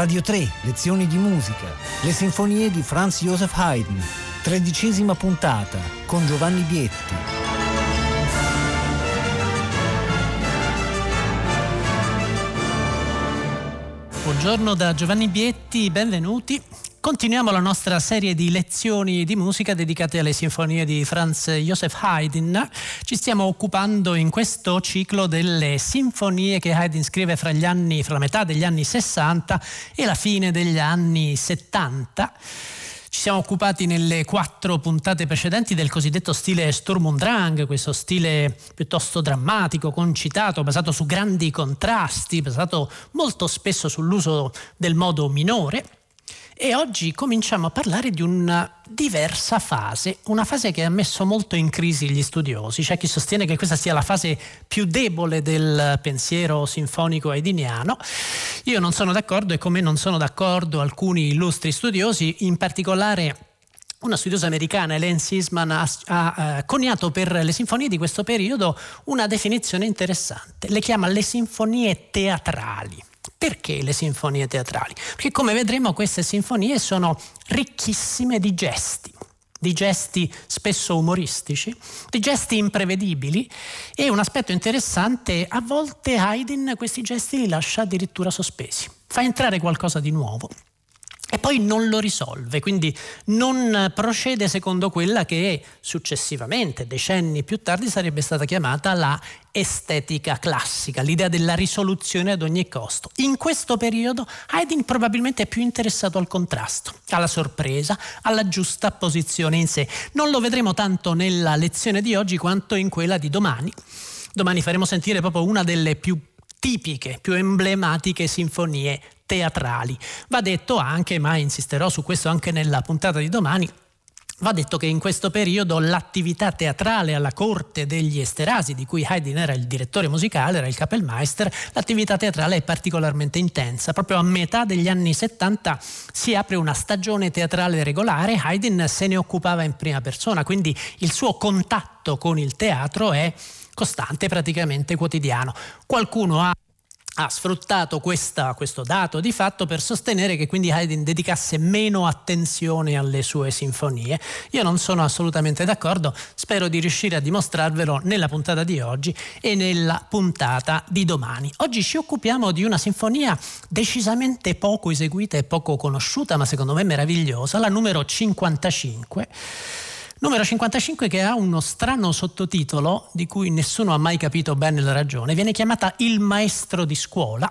Radio 3, lezioni di musica, le sinfonie di Franz Joseph Haydn, tredicesima puntata con Giovanni Bietti. Buongiorno da Giovanni Bietti, benvenuti. Continuiamo la nostra serie di lezioni di musica dedicate alle sinfonie di Franz Joseph Haydn. Ci stiamo occupando in questo ciclo delle sinfonie che Haydn scrive fra, anni, fra la metà degli anni 60 e la fine degli anni 70. Ci siamo occupati nelle quattro puntate precedenti del cosiddetto stile Sturm und Drang, questo stile piuttosto drammatico, concitato, basato su grandi contrasti, basato molto spesso sull'uso del modo minore e oggi cominciamo a parlare di una diversa fase, una fase che ha messo molto in crisi gli studiosi. C'è chi sostiene che questa sia la fase più debole del pensiero sinfonico haydniano. Io non sono d'accordo e come non sono d'accordo alcuni illustri studiosi, in particolare una studiosa americana, Elaine Sisman, ha, ha, ha, eh, coniato per le sinfonie di questo periodo una definizione interessante. Le chiama le sinfonie teatrali. Perché le sinfonie teatrali? Perché come vedremo queste sinfonie sono ricchissime di gesti, di gesti spesso umoristici, di gesti imprevedibili e un aspetto interessante, a volte Haydn questi gesti li lascia addirittura sospesi, fa entrare qualcosa di nuovo e poi non lo risolve, quindi non procede secondo quella che successivamente, decenni più tardi, sarebbe stata chiamata la estetica classica, l'idea della risoluzione ad ogni costo. In questo periodo Haydn probabilmente è più interessato al contrasto, alla sorpresa, alla giusta posizione in sé. Non lo vedremo tanto nella lezione di oggi quanto in quella di domani. Domani faremo sentire proprio una delle più tipiche, più emblematiche sinfonie teatrali. Va detto anche, ma insisterò su questo anche nella puntata di domani, Va detto che in questo periodo l'attività teatrale alla corte degli Esterasi, di cui Haydn era il direttore musicale, era il Kapellmeister, l'attività teatrale è particolarmente intensa. Proprio a metà degli anni 70 si apre una stagione teatrale regolare, Haydn se ne occupava in prima persona, quindi il suo contatto con il teatro è costante, praticamente quotidiano. Qualcuno ha ha sfruttato questa, questo dato di fatto per sostenere che quindi Haydn dedicasse meno attenzione alle sue sinfonie. Io non sono assolutamente d'accordo, spero di riuscire a dimostrarvelo nella puntata di oggi e nella puntata di domani. Oggi ci occupiamo di una sinfonia decisamente poco eseguita e poco conosciuta, ma secondo me meravigliosa, la numero 55 Numero 55 che ha uno strano sottotitolo di cui nessuno ha mai capito bene la ragione, viene chiamata Il maestro di scuola,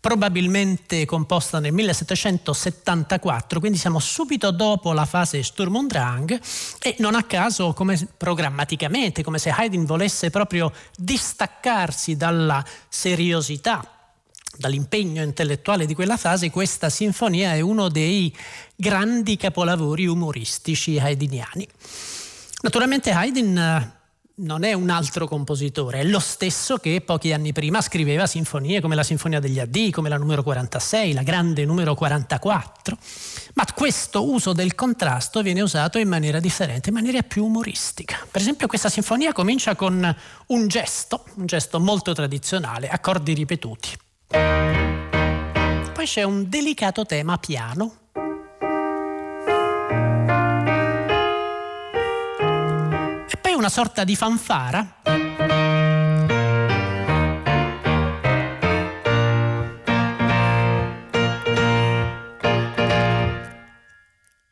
probabilmente composta nel 1774, quindi siamo subito dopo la fase Sturm und Drang e non a caso come programmaticamente, come se Haydn volesse proprio distaccarsi dalla seriosità dall'impegno intellettuale di quella fase, questa sinfonia è uno dei grandi capolavori umoristici haydniani. Naturalmente Haydn eh, non è un altro compositore, è lo stesso che pochi anni prima scriveva sinfonie come la Sinfonia degli Addii, come la numero 46, la grande numero 44, ma questo uso del contrasto viene usato in maniera differente, in maniera più umoristica. Per esempio questa sinfonia comincia con un gesto, un gesto molto tradizionale, accordi ripetuti. Poi c'è un delicato tema piano. E poi una sorta di fanfara.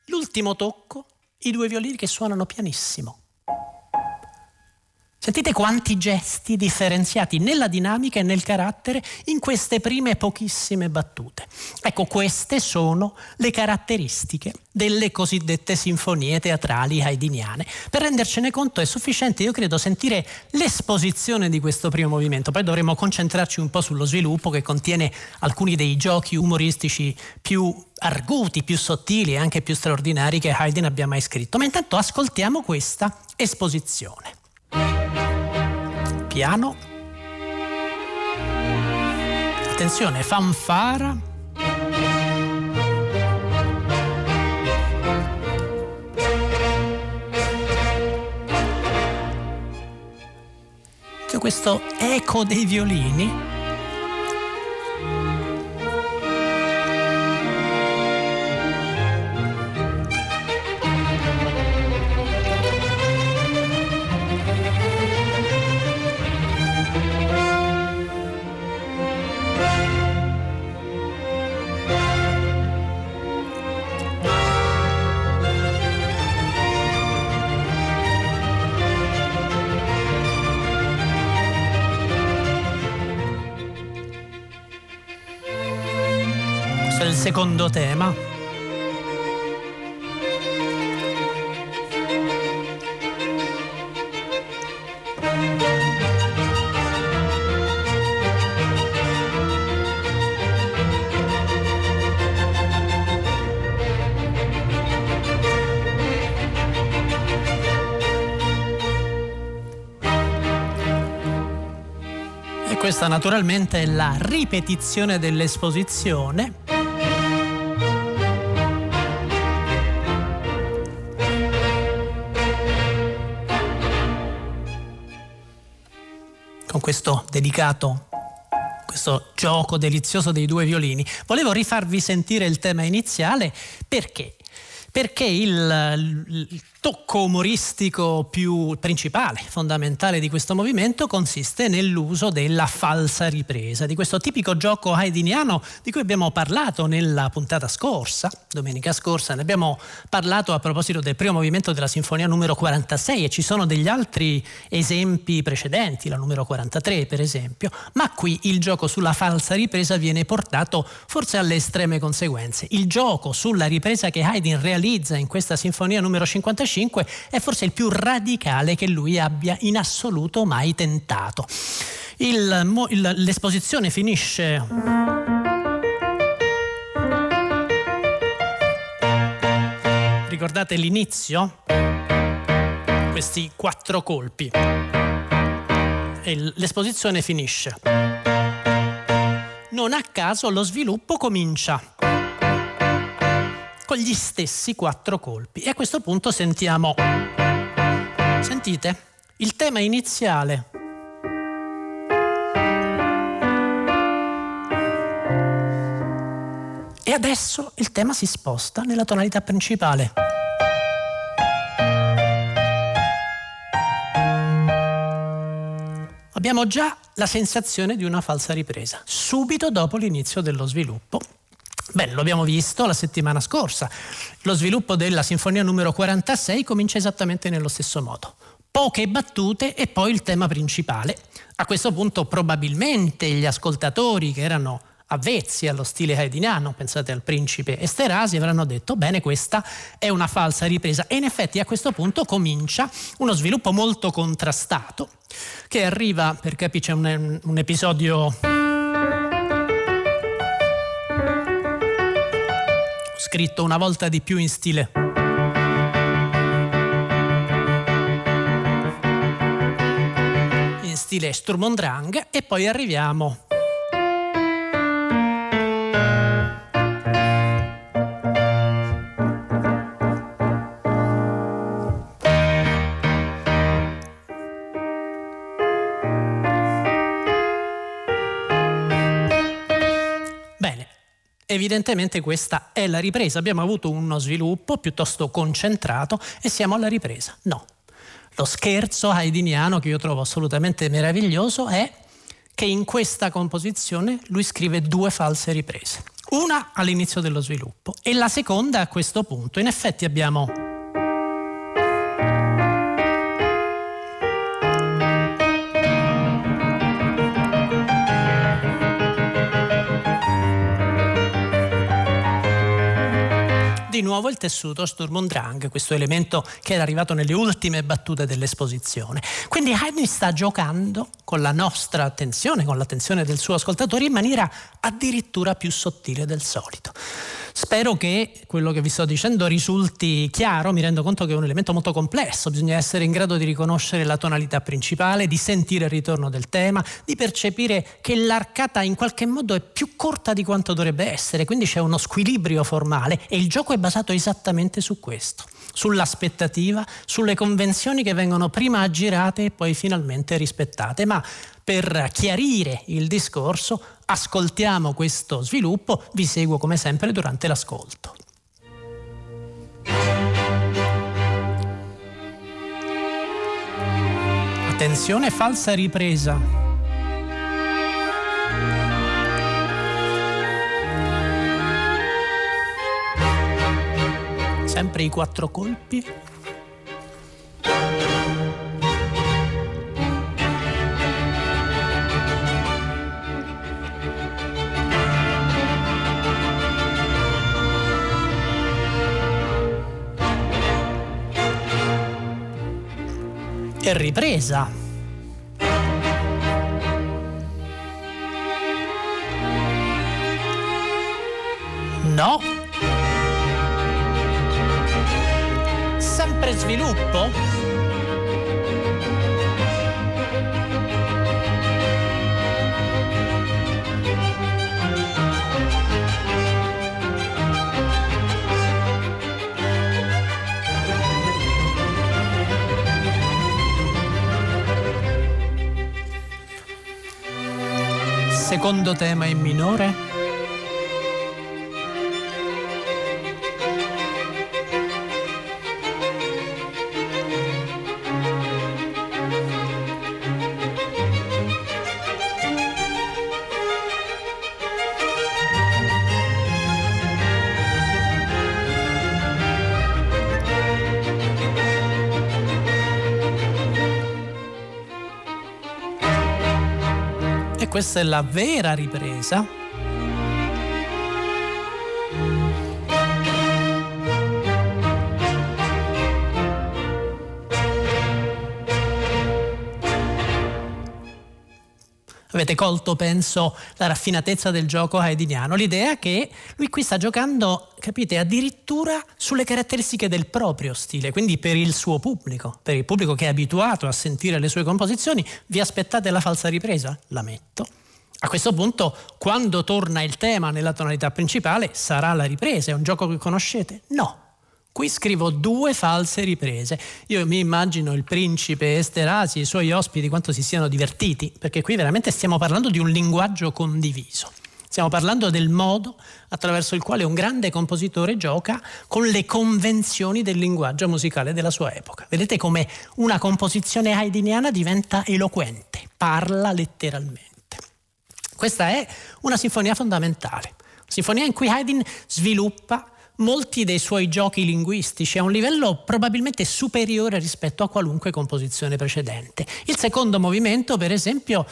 L'ultimo tocco, i due violini che suonano pianissimo. Sentite quanti gesti differenziati nella dinamica e nel carattere in queste prime pochissime battute. Ecco, queste sono le caratteristiche delle cosiddette sinfonie teatrali haydniane. Per rendercene conto è sufficiente, io credo, sentire l'esposizione di questo primo movimento. Poi dovremo concentrarci un po' sullo sviluppo che contiene alcuni dei giochi umoristici più arguti, più sottili e anche più straordinari che Haydn abbia mai scritto. Ma intanto ascoltiamo questa esposizione piano. Attenzione, fanfara. Questo eco dei violini secondo tema. questa naturalmente è la ripetizione dell'esposizione. Questo dedicato questo gioco delizioso dei due violini. Volevo rifarvi sentire il tema iniziale perché? Perché il, il tocco umoristico più principale, fondamentale di questo movimento consiste nell'uso della falsa ripresa, di questo tipico gioco haydniano di cui abbiamo parlato nella puntata scorsa, domenica scorsa, ne abbiamo parlato a proposito del primo movimento della sinfonia numero 46 e ci sono degli altri esempi precedenti, la numero 43 per esempio, ma qui il gioco sulla falsa ripresa viene portato forse alle estreme conseguenze. Il gioco sulla ripresa che Haydn realizza in questa sinfonia numero 55 1905 è forse il più radicale che lui abbia in assoluto mai tentato. Il, il, l'esposizione finisce... Ricordate l'inizio? Questi quattro colpi. E l'esposizione finisce. Non a caso lo sviluppo comincia con gli stessi quattro colpi. E a questo punto sentiamo, sentite, il tema iniziale. E adesso il tema si sposta nella tonalità principale. Abbiamo già la sensazione di una falsa ripresa, subito dopo l'inizio dello sviluppo. Bene, lo abbiamo visto la settimana scorsa. Lo sviluppo della sinfonia numero 46 comincia esattamente nello stesso modo. Poche battute e poi il tema principale. A questo punto probabilmente gli ascoltatori che erano avvezzi allo stile haydniano, pensate al principe Esterasi, avranno detto bene questa è una falsa ripresa e in effetti a questo punto comincia uno sviluppo molto contrastato che arriva, per capire c'è un, un episodio scritto una volta di più in stile. In stile Sturm und Drang e poi arriviamo evidentemente questa è la ripresa. Abbiamo avuto uno sviluppo piuttosto concentrato e siamo alla ripresa. No. Lo scherzo haydniano che io trovo assolutamente meraviglioso è che in questa composizione lui scrive due false riprese. Una all'inizio dello sviluppo e la seconda a questo punto. In effetti abbiamo nuovo il tessuto Sturm und Drang, questo elemento che era arrivato nelle ultime battute dell'esposizione. Quindi Haydn sta giocando con la nostra attenzione, con l'attenzione del suo ascoltatore in maniera addirittura più sottile del solito. Spero che quello che vi sto dicendo risulti chiaro, mi rendo conto che è un elemento molto complesso, bisogna essere in grado di riconoscere la tonalità principale, di sentire il ritorno del tema, di percepire che l'arcata in qualche modo è più corta di quanto dovrebbe essere, quindi c'è uno squilibrio formale e il gioco è basato esattamente su questo sull'aspettativa, sulle convenzioni che vengono prima aggirate e poi finalmente rispettate. Ma per chiarire il discorso ascoltiamo questo sviluppo, vi seguo come sempre durante l'ascolto. Attenzione, falsa ripresa. Sempre i quattro colpi. Per ripresa. No. Sempre sviluppo? Secondo tema in minore? Questa è la vera ripresa. Avete colto, penso, la raffinatezza del gioco haydniano, l'idea che lui qui sta giocando, capite, addirittura sulle caratteristiche del proprio stile, quindi per il suo pubblico, per il pubblico che è abituato a sentire le sue composizioni, vi aspettate la falsa ripresa? La metto. A questo punto, quando torna il tema nella tonalità principale, sarà la ripresa. È un gioco che conoscete? No. Qui scrivo due false riprese. Io mi immagino il principe Esterasi e i suoi ospiti quanto si siano divertiti, perché qui veramente stiamo parlando di un linguaggio condiviso. Stiamo parlando del modo attraverso il quale un grande compositore gioca con le convenzioni del linguaggio musicale della sua epoca. Vedete come una composizione haydniana diventa eloquente, parla letteralmente. Questa è una sinfonia fondamentale, sinfonia in cui Haydn sviluppa molti dei suoi giochi linguistici a un livello probabilmente superiore rispetto a qualunque composizione precedente. Il secondo movimento, per esempio,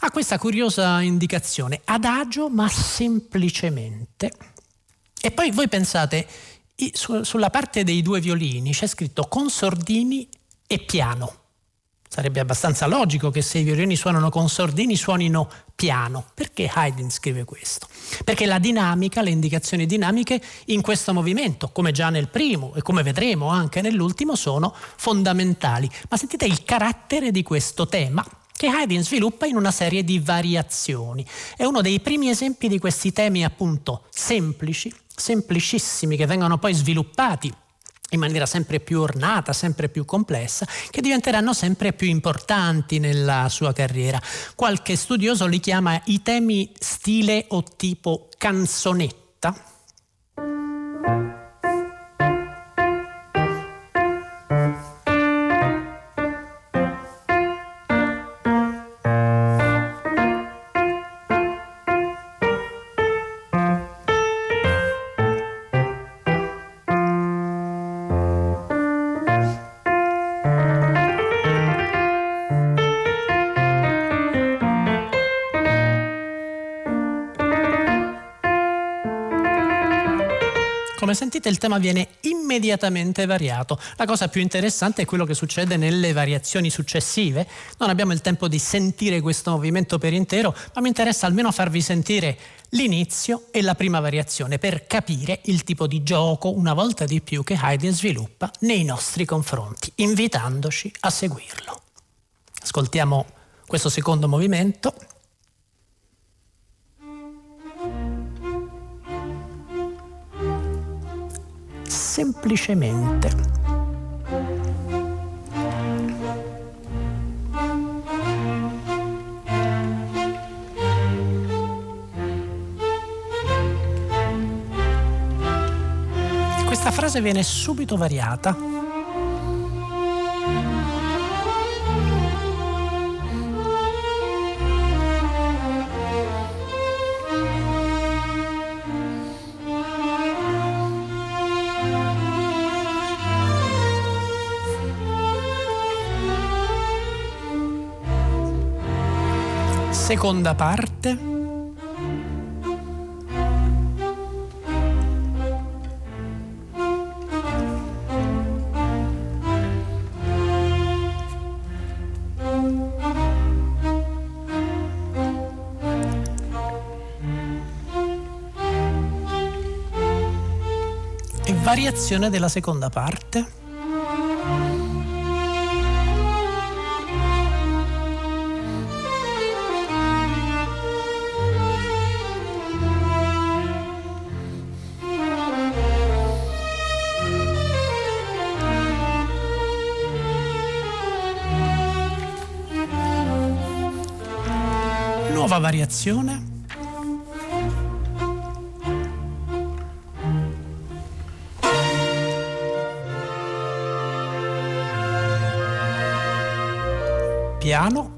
ha questa curiosa indicazione, adagio ma semplicemente. E poi voi pensate, sulla parte dei due violini c'è scritto con sordini e piano. Sarebbe abbastanza logico che se i violini suonano con sordini suonino piano. Perché Haydn scrive questo? Perché la dinamica, le indicazioni dinamiche in questo movimento, come già nel primo e come vedremo anche nell'ultimo, sono fondamentali. Ma sentite il carattere di questo tema che Haydn sviluppa in una serie di variazioni. È uno dei primi esempi di questi temi appunto semplici, semplicissimi, che vengono poi sviluppati in maniera sempre più ornata, sempre più complessa, che diventeranno sempre più importanti nella sua carriera. Qualche studioso li chiama i temi stile o tipo canzonetta Come sentite il tema viene immediatamente variato. La cosa più interessante è quello che succede nelle variazioni successive. Non abbiamo il tempo di sentire questo movimento per intero, ma mi interessa almeno farvi sentire l'inizio e la prima variazione per capire il tipo di gioco, una volta di più, che Haydn sviluppa nei nostri confronti, invitandoci a seguirlo. Ascoltiamo questo secondo movimento. Semplicemente. Questa frase viene subito variata seconda parte. Variazione della seconda parte. Variazione. piano.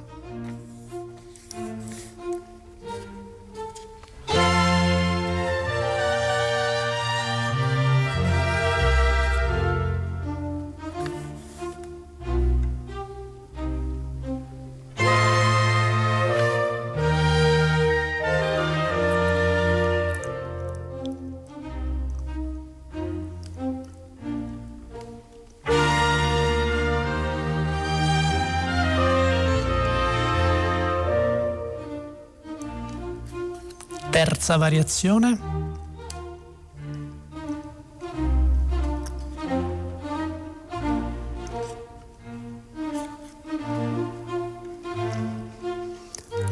Terza variazione.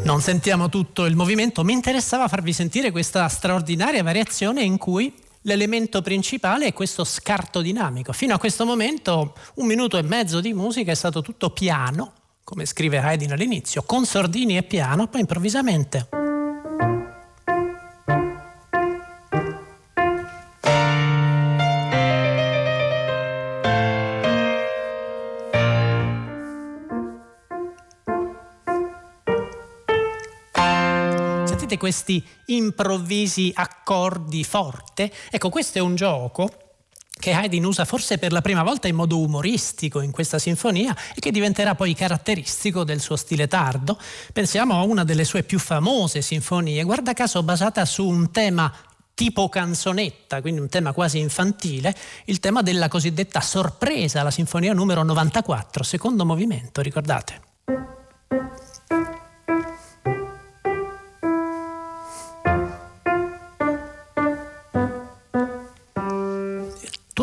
Non sentiamo tutto il movimento, mi interessava farvi sentire questa straordinaria variazione in cui l'elemento principale è questo scarto dinamico. Fino a questo momento un minuto e mezzo di musica è stato tutto piano, come scrive Haydn all'inizio, con sordini e piano, poi improvvisamente sentite questi improvvisi accordi forte? Ecco, questo è un gioco che Haydn usa forse per la prima volta in modo umoristico in questa sinfonia e che diventerà poi caratteristico del suo stile tardo. Pensiamo a una delle sue più famose sinfonie, guarda caso basata su un tema tipo canzonetta, quindi un tema quasi infantile, il tema della cosiddetta sorpresa, la sinfonia numero 94, secondo movimento, ricordate?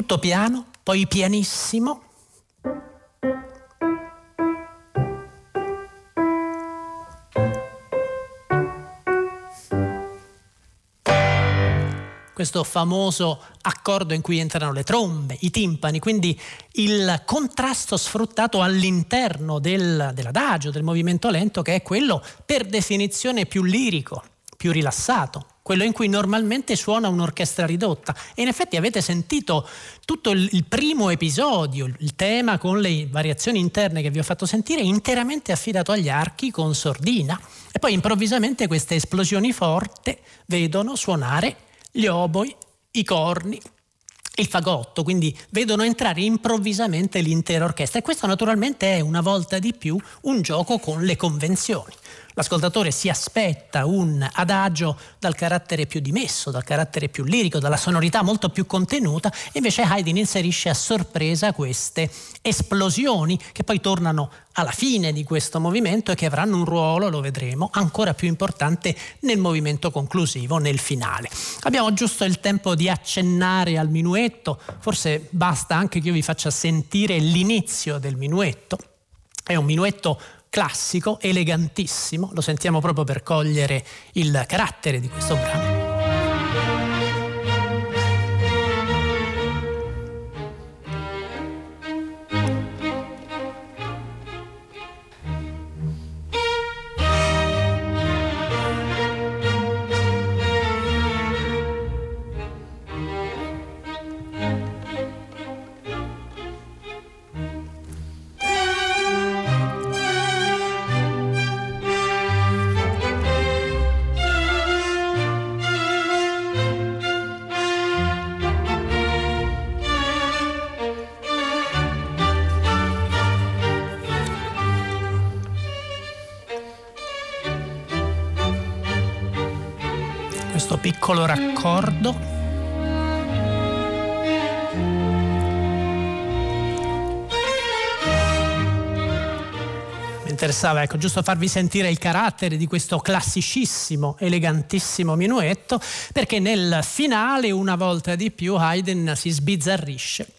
Tutto piano, poi pianissimo. questo famoso accordo in cui entrano le trombe, i timpani, quindi il contrasto sfruttato all'interno del, dell'adagio, del movimento lento, che è quello per definizione più lirico, più rilassato quello in cui normalmente suona un'orchestra ridotta. E in effetti avete sentito tutto il, il, primo episodio, il tema con le variazioni interne che vi ho fatto sentire, interamente affidato agli archi con sordina. E poi improvvisamente queste esplosioni forti vedono suonare gli oboi, i corni, il fagotto, quindi vedono entrare improvvisamente l'intera orchestra e questo naturalmente è una volta di più un gioco con le convenzioni. L'ascoltatore si aspetta un adagio dal carattere più dimesso, dal carattere più lirico, dalla sonorità molto più contenuta, invece Haydn inserisce a sorpresa queste esplosioni che poi tornano alla fine di questo movimento e che avranno un ruolo, lo vedremo, ancora più importante nel movimento conclusivo, nel finale. Abbiamo giusto il tempo di accennare al minuetto, forse basta anche che io vi faccia sentire l'inizio del minuetto. È un minuetto classico, elegantissimo, lo sentiamo proprio per cogliere il carattere di questo brano. Piccolo raccordo. Mentre interessava, ecco, giusto farvi sentire il carattere di questo classicissimo, elegantissimo minuetto, perché nel finale, una volta di più, Haydn si sbizzarrisce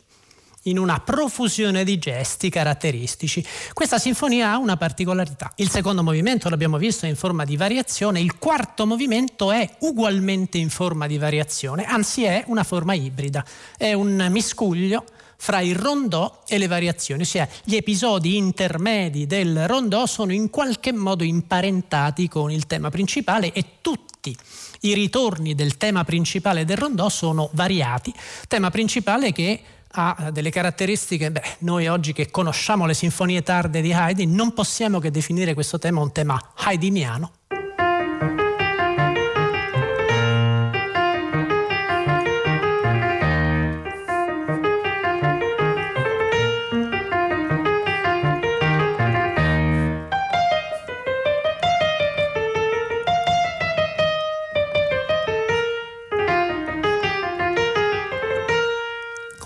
in una profusione di gesti caratteristici. Questa sinfonia ha una particolarità. Il secondo movimento l'abbiamo visto in forma di variazione, il quarto movimento è ugualmente in forma di variazione, anzi è una forma ibrida, è un miscuglio fra il rondò e le variazioni, ossia gli episodi intermedi del rondò sono in qualche modo imparentati con il tema principale e tutti i ritorni del tema principale del rondò sono variati, tema principale che ha delle caratteristiche, beh, noi oggi che conosciamo le sinfonie tarde di Haydn non possiamo che definire questo tema un tema haydniano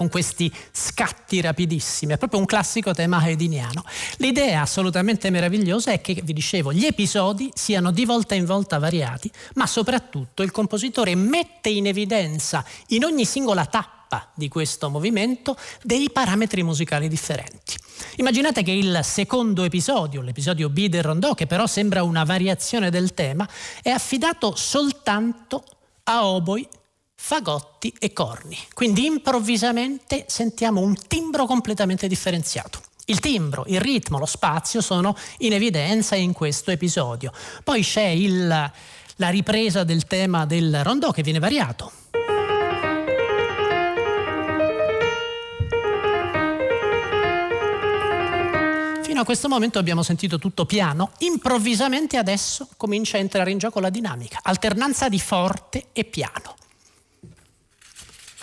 questi scatti rapidissimi, è proprio un classico tema haydniano. L'idea assolutamente meravigliosa è che, vi dicevo, gli episodi siano di volta in volta variati, ma soprattutto il compositore mette in evidenza in ogni singola tappa di questo movimento dei parametri musicali differenti. Immaginate che il secondo episodio, l'episodio B del rondò, che però sembra una variazione del tema, è affidato soltanto a oboi fagotti e corni. Quindi improvvisamente sentiamo un timbro completamente differenziato. Il timbro, il ritmo, lo spazio sono in evidenza in questo episodio. Poi c'è il, la ripresa del tema del rondò che viene variato. Fino a questo momento abbiamo sentito tutto piano, improvvisamente adesso comincia a entrare in gioco la dinamica, alternanza di forte e piano.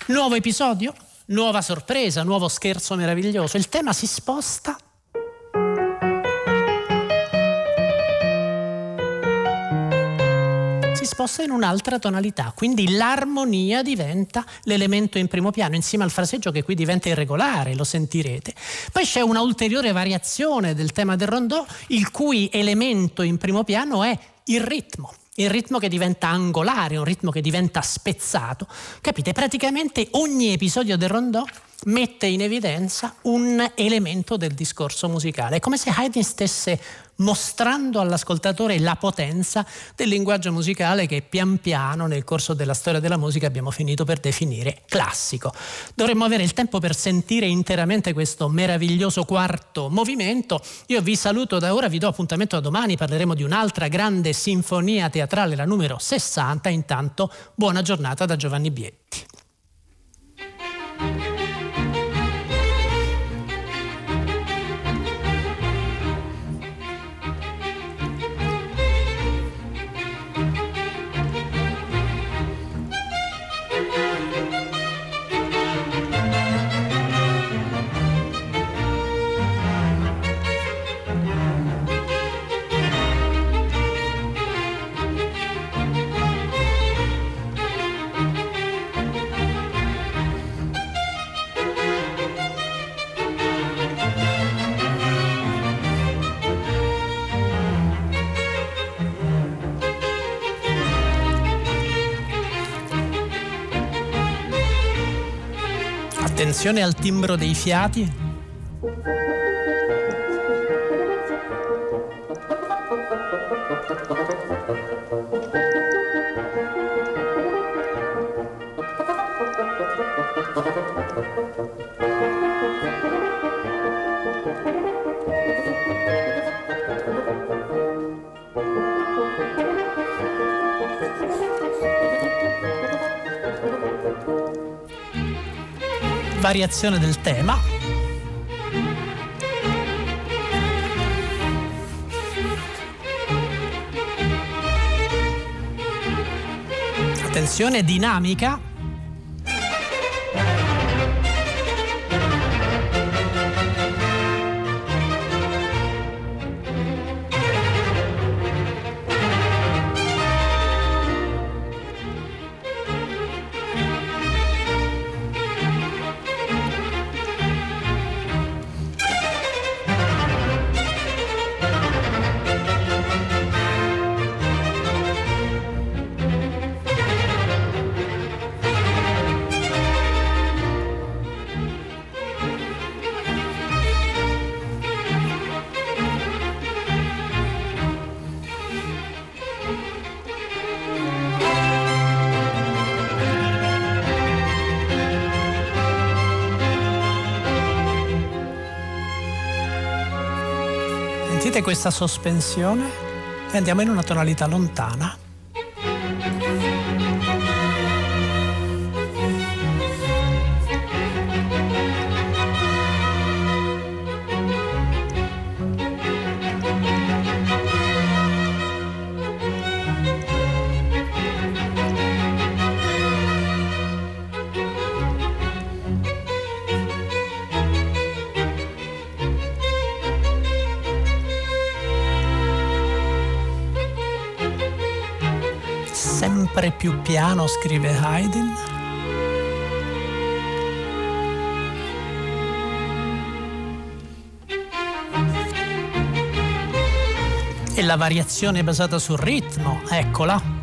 Nuovo episodio, nuova sorpresa, nuovo scherzo meraviglioso. Il tema si sposta. Si sposta in un'altra tonalità, quindi l'armonia diventa l'elemento in primo piano, insieme al fraseggio che qui diventa irregolare, lo sentirete. Poi c'è una ulteriore variazione del tema del rondò, il cui elemento in primo piano è il ritmo il ritmo che diventa angolare, un ritmo che diventa spezzato. Capite? Praticamente ogni episodio del rondò mette in evidenza un elemento del discorso musicale. È come se Haydn stesse mostrando all'ascoltatore la potenza del linguaggio musicale che pian piano nel corso della storia della musica abbiamo finito per definire classico. Dovremmo avere il tempo per sentire interamente questo meraviglioso quarto movimento. Io vi saluto da ora, vi do appuntamento a domani, parleremo di un'altra grande sinfonia teatrale, la numero 60. Intanto buona giornata da Giovanni Bietti. Attenzione al timbro dei fiati. Variazione del tema. Attenzione dinamica. Sentite questa sospensione e andiamo in una tonalità lontana. Più piano, scrive Haydn. E la variazione basata sul ritmo, eccola.